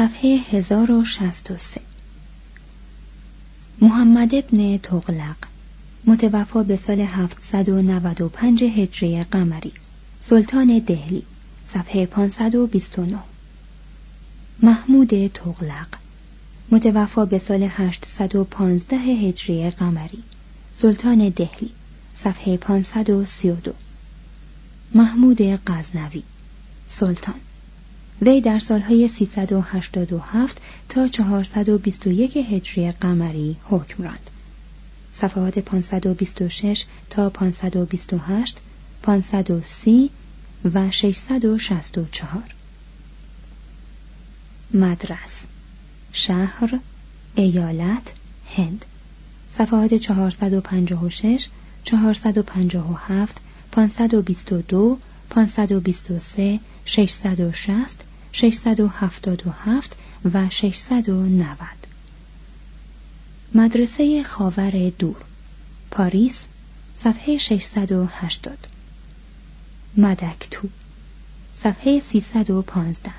صفحه 1063 محمد ابن تغلق متوفا به سال 795 هجری قمری سلطان دهلی صفحه 529 محمود تغلق متوفا به سال 815 هجری قمری سلطان دهلی صفحه 532 محمود غزنوی سلطان. وی در سالهای 387 تا 421 هجری قمری حکم راند. صفحات 526 تا 528 530 و 664 مدرس شهر ایالت هند. صفحات 456 457 522 523 660 677 و 690 مدرسه خاور دور پاریس صفحه 680 مدکتو صفحه 315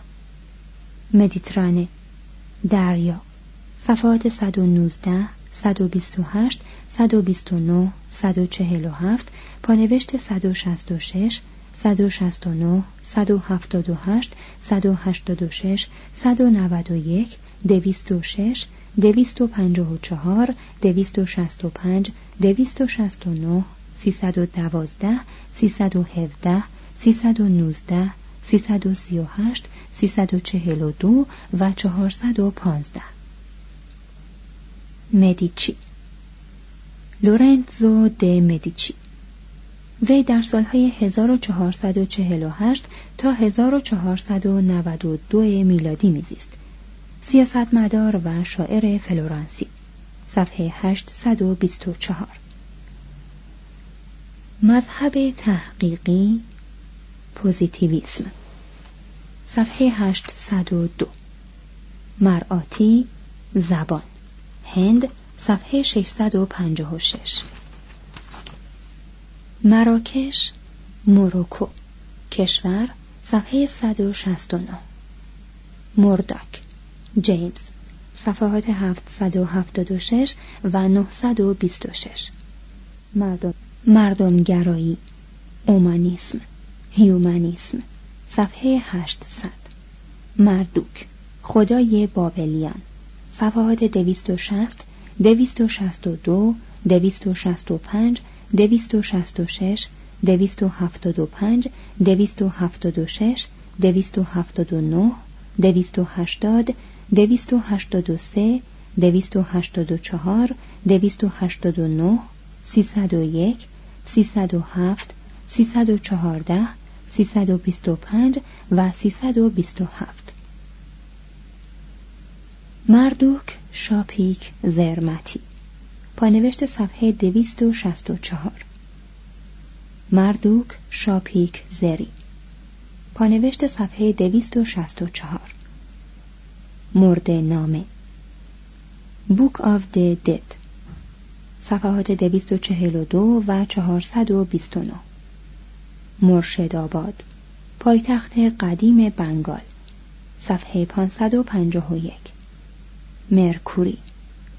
مدیترانه دریا صفحات 119 128 129 147 پانوشت 166 169 178 186 191 206 254 265 269 312 317 319 338 342 و 415 مدیچی لورنزو د مدیچی وی در سالهای 1448 تا 1492 میلادی میزیست. سیاستمدار و شاعر فلورانسی. صفحه 824 مذهب تحقیقی پوزیتیویسم. صفحه 802 مرآتی زبان. هند صفحه 656 مراکش موروکو کشور صفحه 169 مرداک جیمز صفحات 776 و 926 مردم مردمگرایی اومانیسم هیومانیسم صفحه 800 مردوک خدای بابلیان صفحات 260 262 265 266 دویست و هفتاد و پنج دویست و هفتاد و شش دویست و هفتاد و نه دویست و هشتاد دویست و هشتاد و سه دویست و هشتاد و چهار دویست و هشتاد و نه سیصد و یک سیصد و هفت سیصد و چهارده سیصد و بیست و پنج و سیصد و بیست و هفت. مردوک شاپیک زرمتی. پانوشت صفحه دویست و شست و چهار. مردوک شاپیک زری. پانوشت صفحه دویست و شست و چهار. مرد نامه. بوک آف د دد صفحات دویست و چهل و دو و چهارصد و بیست و نو مرشد آباد. پایتخت قدیم بنگال. صفحه پانصد و پنجاه و یک. مرکوری.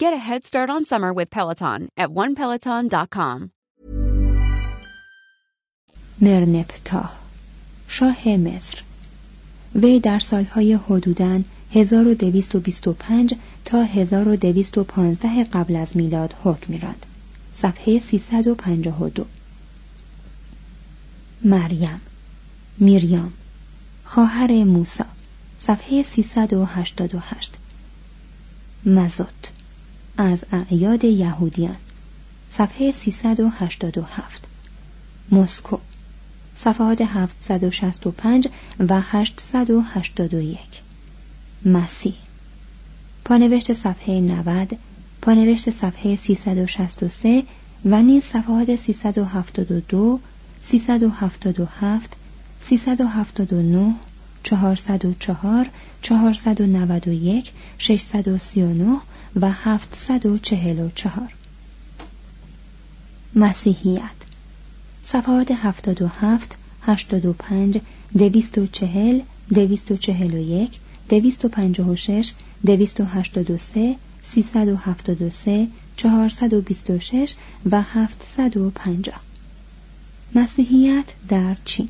Get a head start on summer with Peloton at onepeloton.com. مرنپتا شاه مصر. وی در سالهای حدوداً 1225 تا 1215 قبل از میلاد حکم میراند. صفحه 352 مریم. میریام. خواهر موسی. صفحه 388 مزوت از اعیاد یهودیان. صفحه 387 مسکو صفحات 765 و 881 مسیح. پانوشت صفحه 90 پانوشت صفحه 363 و نیز صفحات 372 377 379 404 491 639 و 744 مسیحیت. صفحات 77 85 240 241 256 283 373 426 و 750 مسیحیت در چین.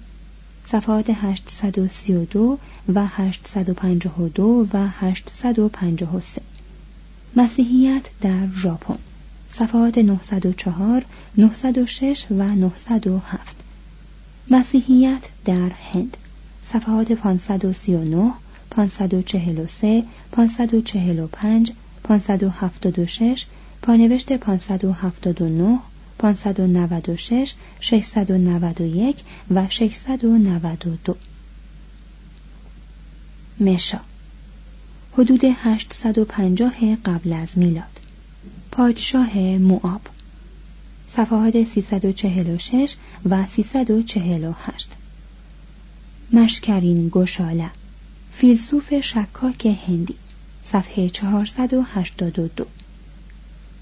صفحات 832 و 852 و 853 مسیحیت در ژاپن. صفحات 904 906 و 907 مسیحیت در هند. صفحات 539 543 545 576 پانوشت 579 596 691 و 692 مشا. حدود 850 قبل از میلاد. پادشاه موآب. صفحات 346 و 348 مشکرین گشاله. فیلسوف شکاک هندی. صفحه 482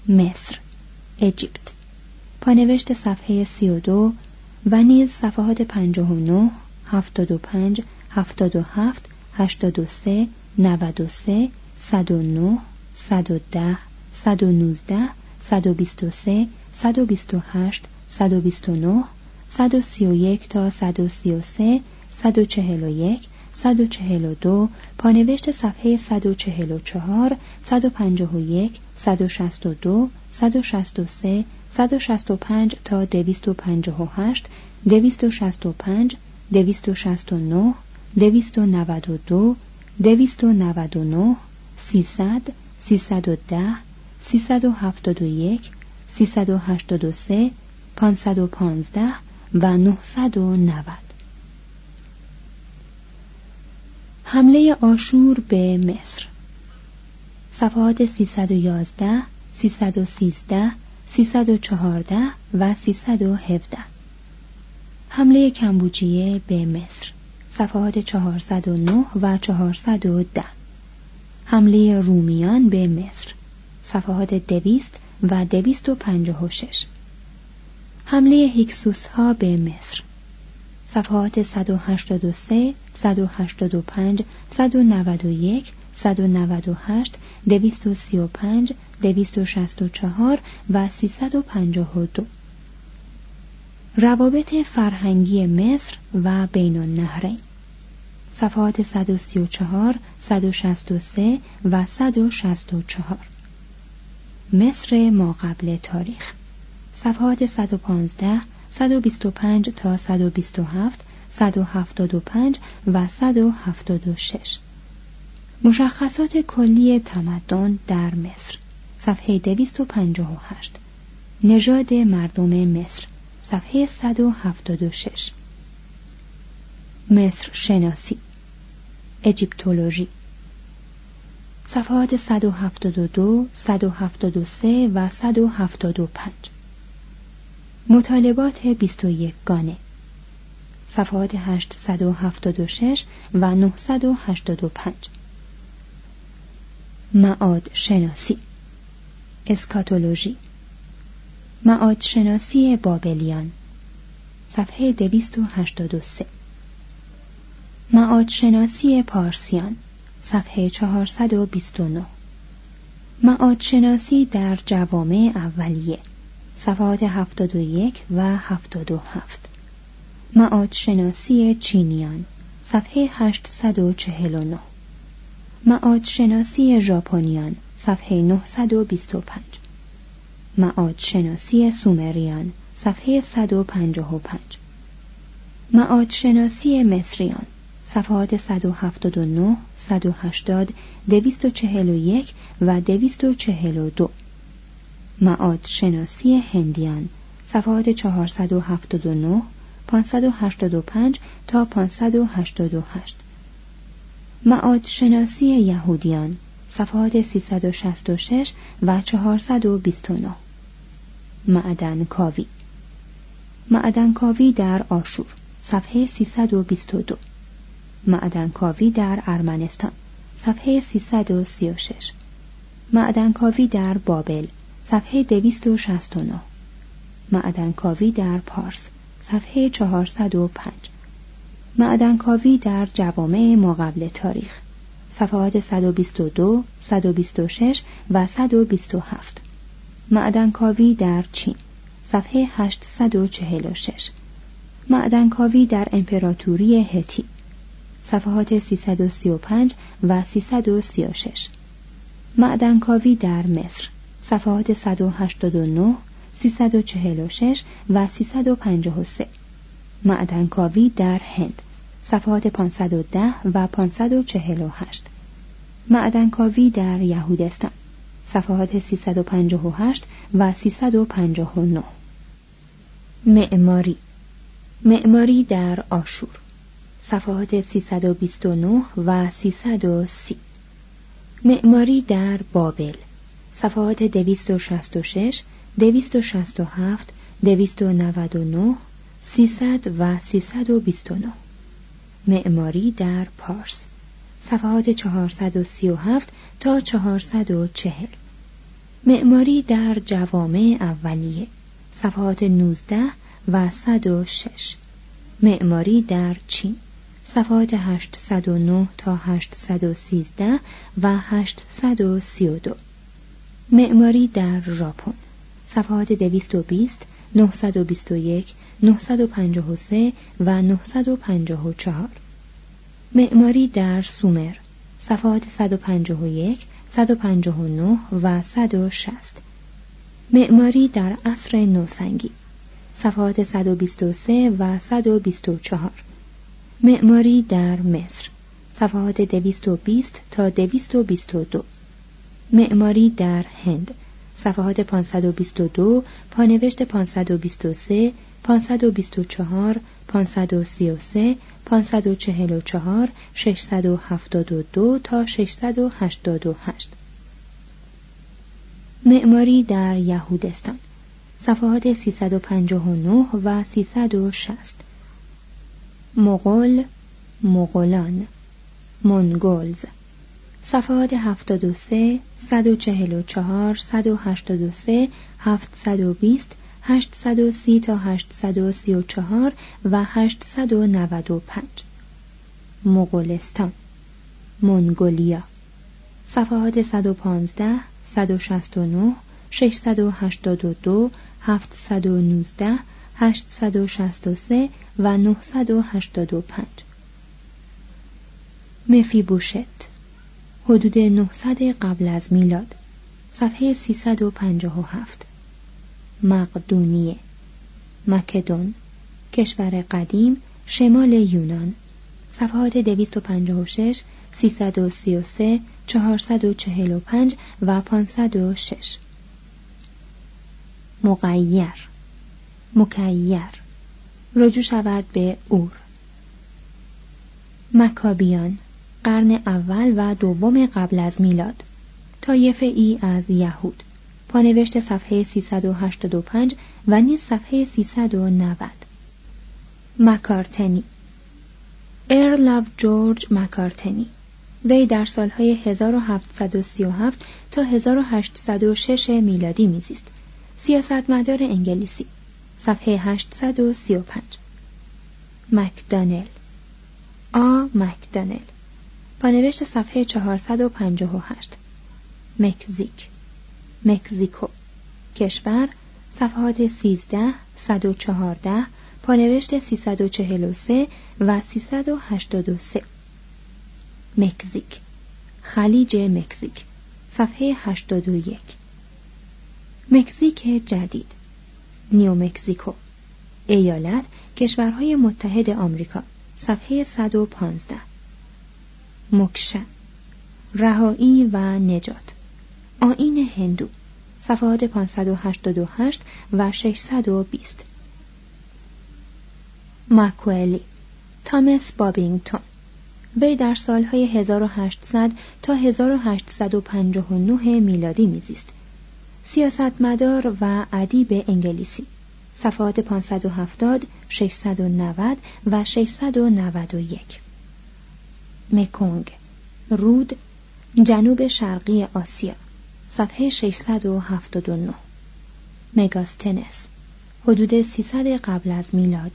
مصر. اجیپت. پانوشت صفحه 32 و نیز صفحات 59 75 77 83 93 109 110 119 123 128 129 131 تا 133 141 142 پانوشت صفحه 144 151 162 163 165 تا 258 265 269 292 299 300 310 371 383 515 و 990 حمله آشور به مصر. صفحات 311 313 314 و 317 حمله کمبوجیه به مصر. صفحات 409 و 410 حمله رومیان به مصر. صفحات 200 و 256 حمله هیکسوس ها به مصر. صفحات 183 185 191 198 235 264 و 352 روابط فرهنگی مصر و بین النهرین. صفحات 134 163 و 164 مصر ما قبل تاریخ. صفحات 115 125 تا 127 175 و 176 مشخصات کلی تمدن در مصر. صفحه 258 نژاد مردم مصر. صفحه 176 مصر شناسی. اجیپتولوژی. صفحات 172 173 و 175 مطالبات 21 گانه صفحات 876 و 985 معاد شناسی. اسکاتولوژی. معاد شناسی بابلیان. صفحه 283 معاد شناسی پارسیان. صفحه 429 معاد شناسی در جوامع اولیه. صفحات 71 و 77 معاد شناسی چینیان. صفحه 849 معاد شناسی ژاپنیان. صفحه 925 معاد شناسی سومریان صفحه 155 معاد شناسی مصریان صفحات 179 180 241 و 242 معاد شناسی هندیان صفحات 479 585 تا 588 معاد شناسی یهودیان صفحات 366 و 429 معدن کاوی. معدن کاوی در آشور. صفحه 322 معدن کاوی در ارمنستان. صفحه 336 معدن کاوی در بابل. صفحه 269 معدن کاوی در پارس. صفحه 405 معدن کاوی در جوامع ما قبل تاریخ. صفحات 122 126 و 127 معدن کاوی در چین صفحه 846 معدن کاوی در امپراتوری هتی صفحات 335 و 336 معدن کاوی در مصر صفحات 189 346 و 353 معدن کاوی در هند صفحات 510 و 548 معدن کاوی در یهودستان. صفحات 358 و 359 معماری. معماری در آشور. صفحات 329 و 330 معماری در بابل. صفحات 266 267 299 300 و 329 معماری در پارس. صفحات 437 تا 440 معماری در جوامع اولیه. صفحات 19 و 106 معماری در چین. صفحات 809 تا 813 و 832 معماری در ژاپن. صفحات 220 921 953 و 954 معماری در سومر. صفحات 151 159 و 160 معماری در عصر نوسنگی. صفحات 123 و 124 معماری در مصر. صفحات 220 تا 222 معماری در هند. صفحات 522 پانوشت 523 524 533 544 672 تا 688 معماری در یهودستان. صفحات 359 و 360 مغول مغولان. منگولز. صفحات 73 144 183 720 830 تا 834 و 895 مغولستان منگولیا. صفحات 115 169 682 719 863 و 985 مفیبوشت حدود 900 قبل از میلاد صفحه 357 مقدونیه. مکدون کشور قدیم شمال یونان. صفحات 256 333 445 و 506 مقیر مکیر. رجوع شود به اور. مکابیان قرن اول و دوم قبل از میلاد. طایفه ای از یهود. پانوشت صفحه 385 و نیز صفحه 390 مکارتنی. ارل جورج مکارتنی. وی در سالهای 1737 تا 1806 میلادی میزیست. سیاستمدار انگلیسی. صفحه 835 مکدانل. آ مکدانل. پانوشت صفحه 458 مکزیک. مکزیکو. کشور صفحات 13 114 پانوشت 343 و 383 مکزیک. خلیج مکزیک. صفحه 81 مکزیک جدید. نیو مکزیکو. ایالت کشورهای متحد آمریکا. صفحه 115 مکشن. رهایی و نجات. آین هندو صفحات 588 و 620 ماکوئلی تامس بابینگتون وی در سالهای 1800 تا 1859 میلادی میزیست. سیاستمدار و ادیب انگلیسی صفحات 570 690 و 691 مکونگ رود جنوب شرقی آسیا. صفحه 679 مگاستنس حدود 300 قبل از میلاد.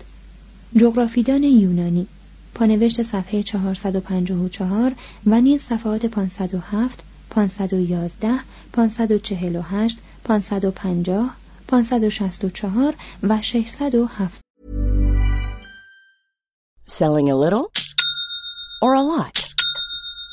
جغرافیدان یونانی. پانوشت صفحه 454 و نیز صفحات 507 511 548 550 564 و 607 Selling a little or a lot?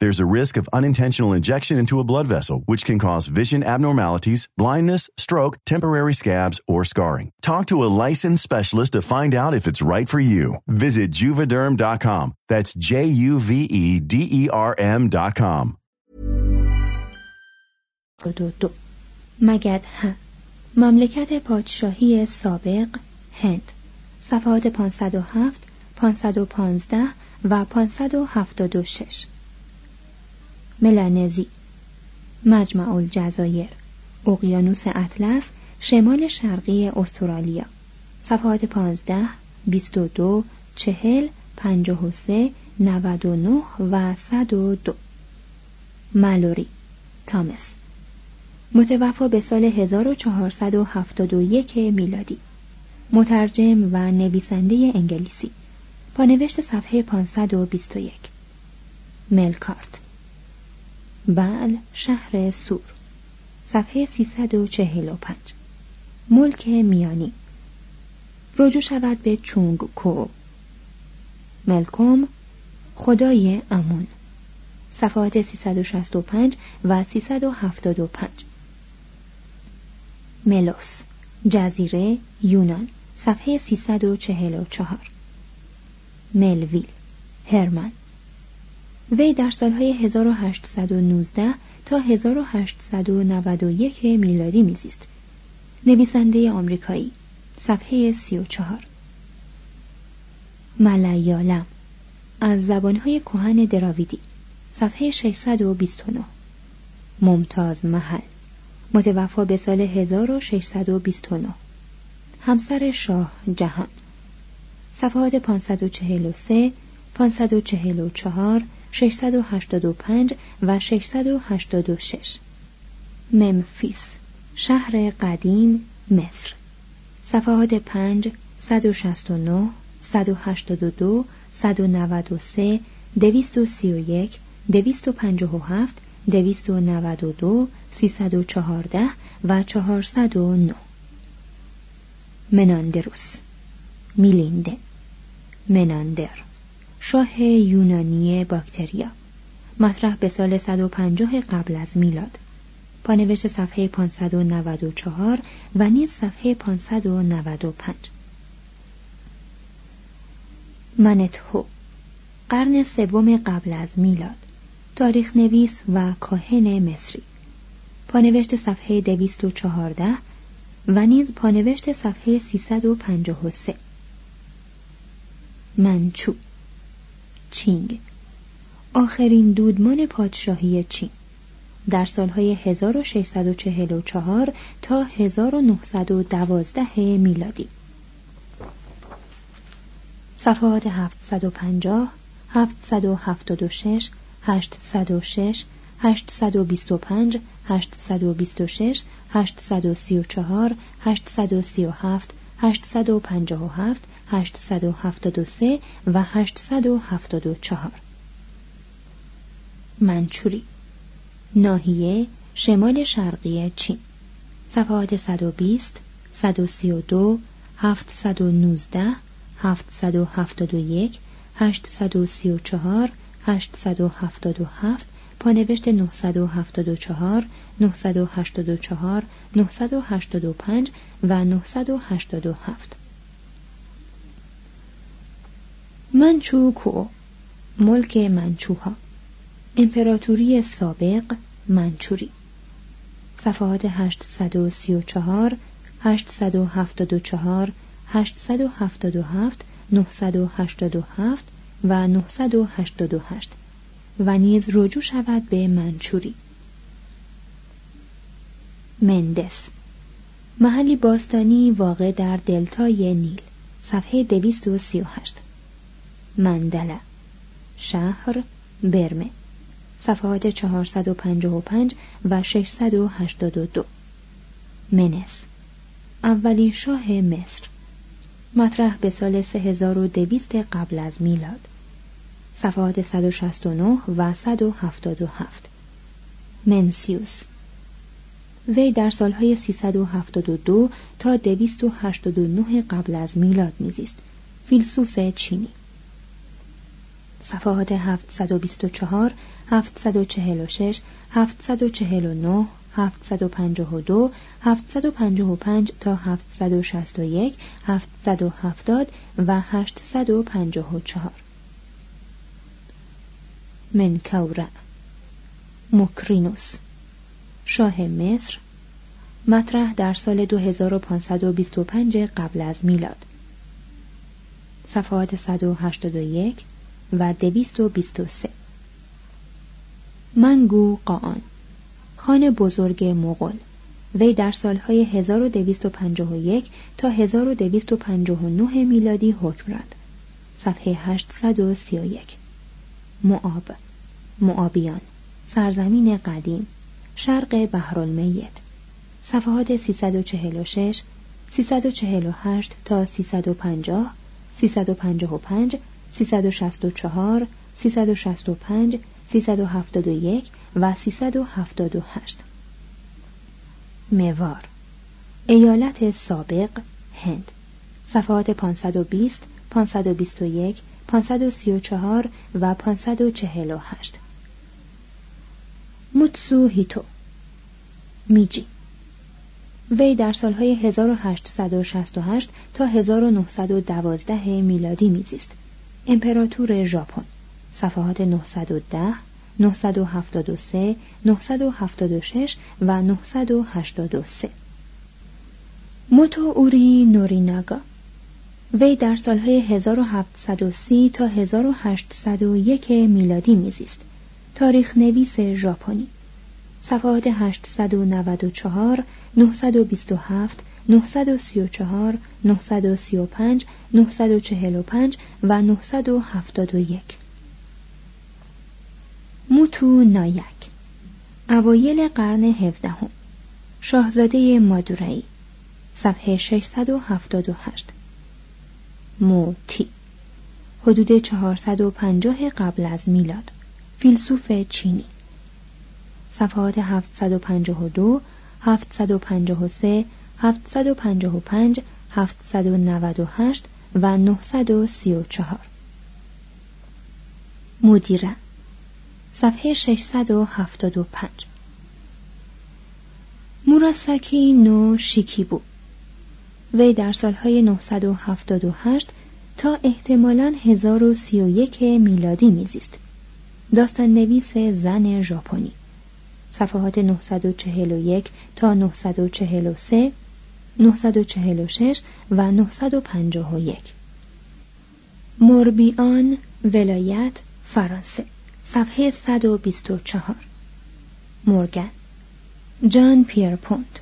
There's a risk of unintentional injection into a blood vessel, which can cause vision abnormalities, blindness, stroke, temporary scabs, or scarring. Talk to a licensed specialist to find out if it's right for you. Visit Juvederm.com. That's J U V E D E R M.com. دو دو مگد ه مملکت پادشاهی سابق هند صفحات 507 515 و 576 ملانزی مجمع الجزایر اقیانوس اطلس شمال شرقی استرالیا. صفحات 15 22 40 53 99 و 102 مالوری تامس. متوفا به سال 1471 میلادی. مترجم و نویسنده انگلیسی. پانوشت صفحه 521 ملکارت. بل شهر سور. صفحه 345 ملک میانی. رجوع شود به چونگ کو. ملکوم خدای امون. صفحات 365 و 375 ملوس جزیره یونان. صفحه 344 ملویل هرمن وی در سالهای 1819 تا 1891 میلادی میزیست. نویسنده آمریکایی. صفحه 34 ملیالم. از زبانهای کهن دراویدی. صفحه 629 ممتاز محل. متوفا به سال 1629 همسر شاه جهان. صفحات 543 544 685 و 686 ممفیس شهر قدیم مصر. صفحات 5 169 182 193 231 257 292 314 و 409 مناندروس میلینده. مناندر. شاه یونانی باکتریا. مطرح به سال 150 قبل از میلاد. پانوشت صفحه 594 و نیز صفحه 595 منتهو قرن سوم قبل از میلاد. تاریخ نویس و کاهن مصری. پانوشت صفحه 214 و نیز پانوشت صفحه 353 منچو. چینگ. آخرین دودمان پادشاهی چین. در سالهای 1644 تا 1912 میلادی. صفحات 750 776 806 825 826 834 837 857 873 و 874 منچوری ناحیه شمال شرقی چین. صفحات 120 132 719 771 834 877 پانوشت 974 984 985 و 987 منچو کو ملک منچوها. امپراتوری سابق منچوری. صفحات 834 874 877 987 و 988 و نیز رجوع شود به منچوری. مندس. محلی باستانی واقع در دلتای نیل. صفحه 238 مندله شهر برمه. صفحات 455 و 682 منس. اولین شاه مصر. مطرح به سال 3200 قبل از میلاد. صفحات 169 و 177 منسیوس. وی در سالهای 372 تا 289 قبل از میلاد میزیست. فیلسوف چینی. صفحات 724 746 749 752 755 تا 761 770 و 854 منکورا مکرینوس. شاه مصر. مطرح در سال 2525 قبل از میلاد. صفحات 181 و 223 منگو قان خان بزرگ مغول وی در سالهای 1251 تا 1259 میلادی حکم راند. صفحه 831 معاب معابیان سرزمین قدیم شرق بحرالمیت. صفحات 346 348 تا 350 355 364 365 371 و 378 موار. ایالت سابق هند. صفحات 520 521 534 و 548 موتسو هیتو میجی. وی در سالهای 1868 تا 1912 میلادی میزیست. امپراتور ژاپن. صفحات 910 973 976 و 983 موتو اوری نوریناگا. وی در سالهای 1730 تا 1801 میلادی میزیست. تاریخ نویس ژاپنی. صفحات 894 927 934 935 945 و 971 موتو نایک اوایل قرن هفدهم شاهزاده مادورایی صفحه 678 موتی حدود 450 قبل از میلاد فیلسوف چینی. صفحات 752 753 755 798 و 934 مدیره صفحه 675 موراساکی نو شیکیبو. وی در سالهای 978 تا احتمالاً 1031 میلادی میزیست داستان نویس زن ژاپنی. صفحات 941 تا 943 946 و 951 موربیان ولایت فرانسه. صفحه 124 مورگن جان پیرپونت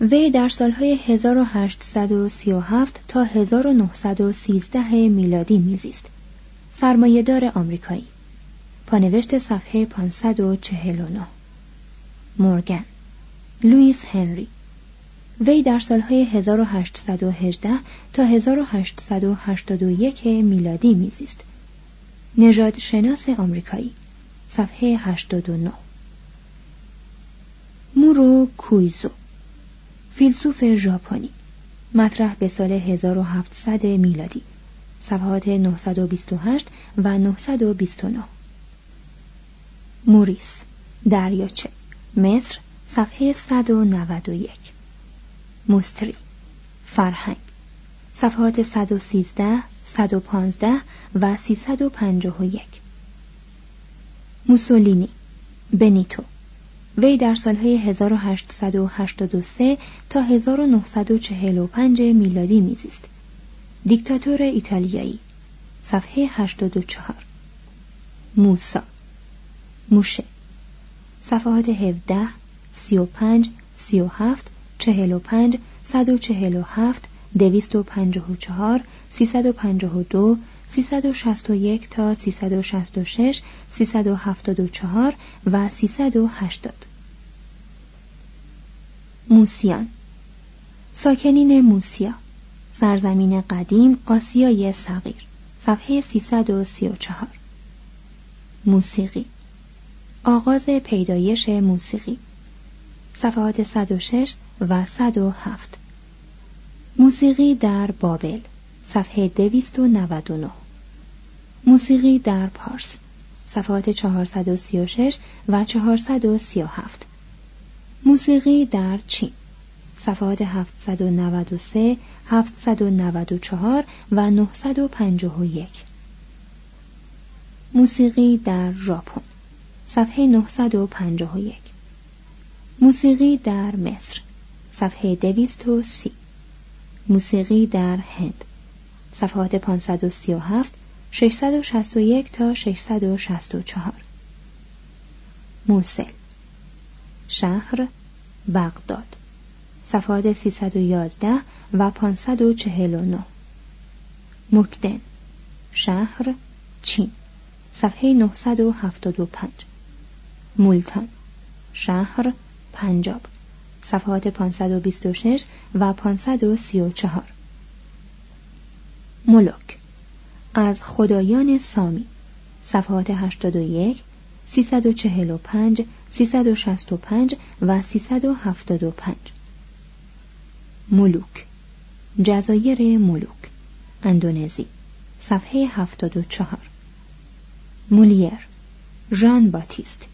وی در سالهای 1837 تا 1913 میلادی میزیست. سرمایهدار آمریکایی. پانوشت صفحه 549 مورگن لوئیس هنری. وی در سالهای 1818 تا 1881 میلادی میزیست. نژاد شناس آمریکایی صفحه 89 مورو کویزو فیلسوف ژاپنی مطرح به سال 1700 میلادی صفحات 928 و 929 موریس دریاچه مصر صفحه 191 مستری. فرهنگ. صفحات 113 115 و 351 موسولینی. بنیتو. وی در سالهای 1883 تا 1945 میلادی میزیست. دیکتاتور ایتالیایی. صفحه 84 موسا. موشه. صفحات 17 35 37 45 147 254 352 361 تا 366 374 و 380 موسیان. ساکنین موسیا. سرزمین قدیم آسیای صغیر. صفحه 334 موسیقی. آغاز پیدایش موسیقی. صفحات 106 و 107 موسیقی در بابل صفحه 299 موسیقی در پارس صفحات 436 و 437 موسیقی در چین صفحات 793 794 و 951 موسیقی در ژاپن صفحه 951 موسیقی در مصر صفحه 230 موسیقی در هند. صفحات 537 661 تا 664 موسل. شهر بغداد. صفحات 311 و 549 مکدن. شهر چین. صفحه 975 مولتان شهر پنجاب. صفحات 526 و 534 ملک از خدایان سامی. صفحات 81 345 365 و 375 ملوک. جزایر ملوک. اندونزی. صفحه 74 مولیر. ژان باتیست.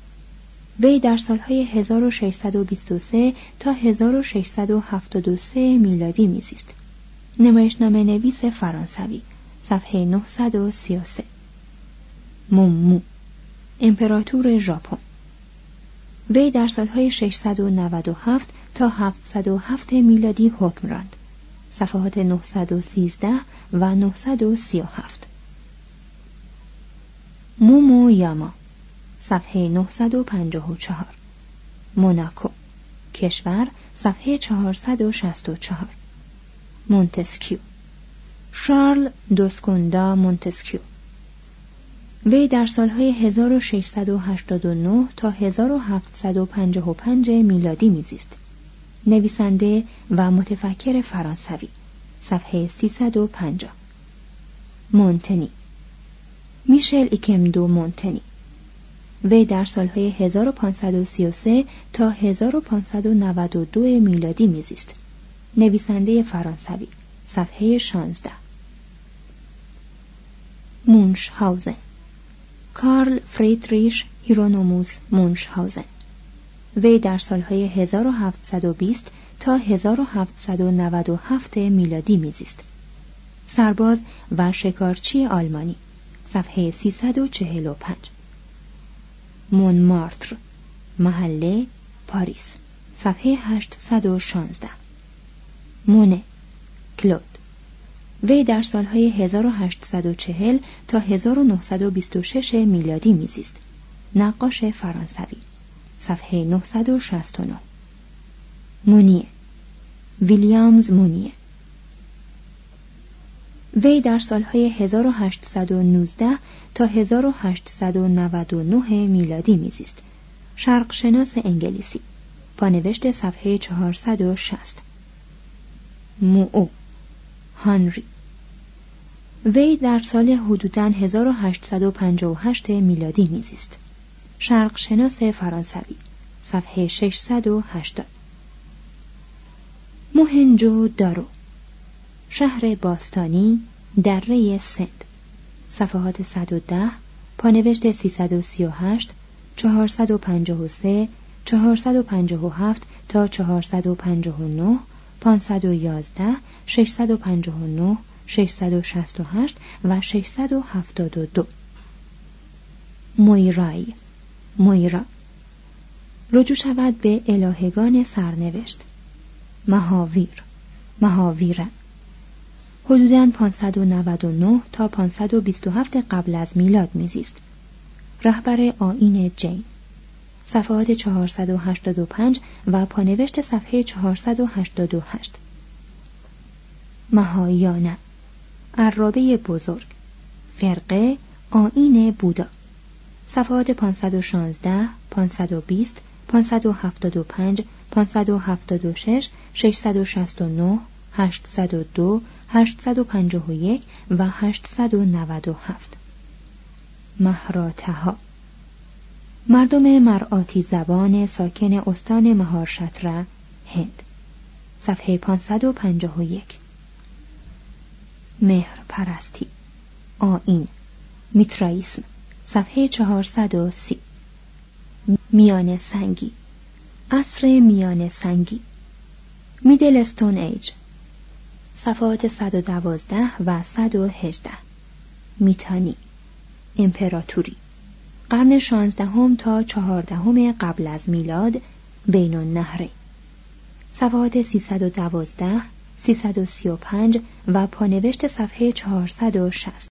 وی در سالهای 1623 تا 1673 میلادی میزیست. نمایشنامه نویس فرانسوی صفحه 933 مومو امپراتور ژاپن. وی در سالهای 697 تا 707 میلادی حکم راند. صفحات 913 و 937 مومویاما. صفحه 954 موناکو کشور صفحه 464 مونتسکیو شارل دو سکوندا مونتسکیو. وی در سالهای 1689 تا 1755 میلادی میزیست. نویسنده و متفکر فرانسوی صفحه 350 مونتنی میشل ایکمدو مونتنی. وی در سالهای 1533 تا 1592 میلادی میزیست. نویسنده فرانسوی صفحه 16 مونشهاوزن. کارل فریدریش هیرونوموس مونشهاوزن. وی در سالهای 1720 تا 1797 میلادی میزیست. سرباز و شکارچی آلمانی صفحه 345 مونمارتر محله پاریس صفحه 816 مونه کلود وی در سالهای 1840 تا 1926 میلادی میزیست. نقاش فرانسوی. صفحه 969 مونیه. ویلیامز مونیه. وی در سالهای 1819 تا 1899 میلادی میزیست. شرق شناس انگلیسی. پانوشت صفحه 460 موو هانری. وی در سال حدوداً 1858 میلادی میزیست. شرق شناس فرانسوی. صفحه 680 موهنجو دارو. شهر باستانی دره سند صفحات 110 پانوشت 338 453 457 تا 459 511 659 668 و 672 مویرای مویرا. رجوع شود به الهگان سرنوشت. مهاویر مهاویره حدوداً 599 تا 527 قبل از میلاد میزیست. رهبر آین جین. صفحات 485 و پانوشت صفحه 488 مهایانه. عرابه بزرگ. فرقه آین بودا. صفحات 516 520 575 576 669 802 851 و 897 مهراتها مردم مرآتی زبان ساکن استان مهارشتره هند. صفحه 551 مهر پرستی آین میترائیسم. صفحه 430 میان سنگی. عصر میان سنگی. میدل استون ایج. صفحات 112 و 118 میتانی امپراتوری. قرن شانزدهم تا چهاردهم قبل از میلاد بین النهره صفحات 312 335 و پانوشت صفحه 460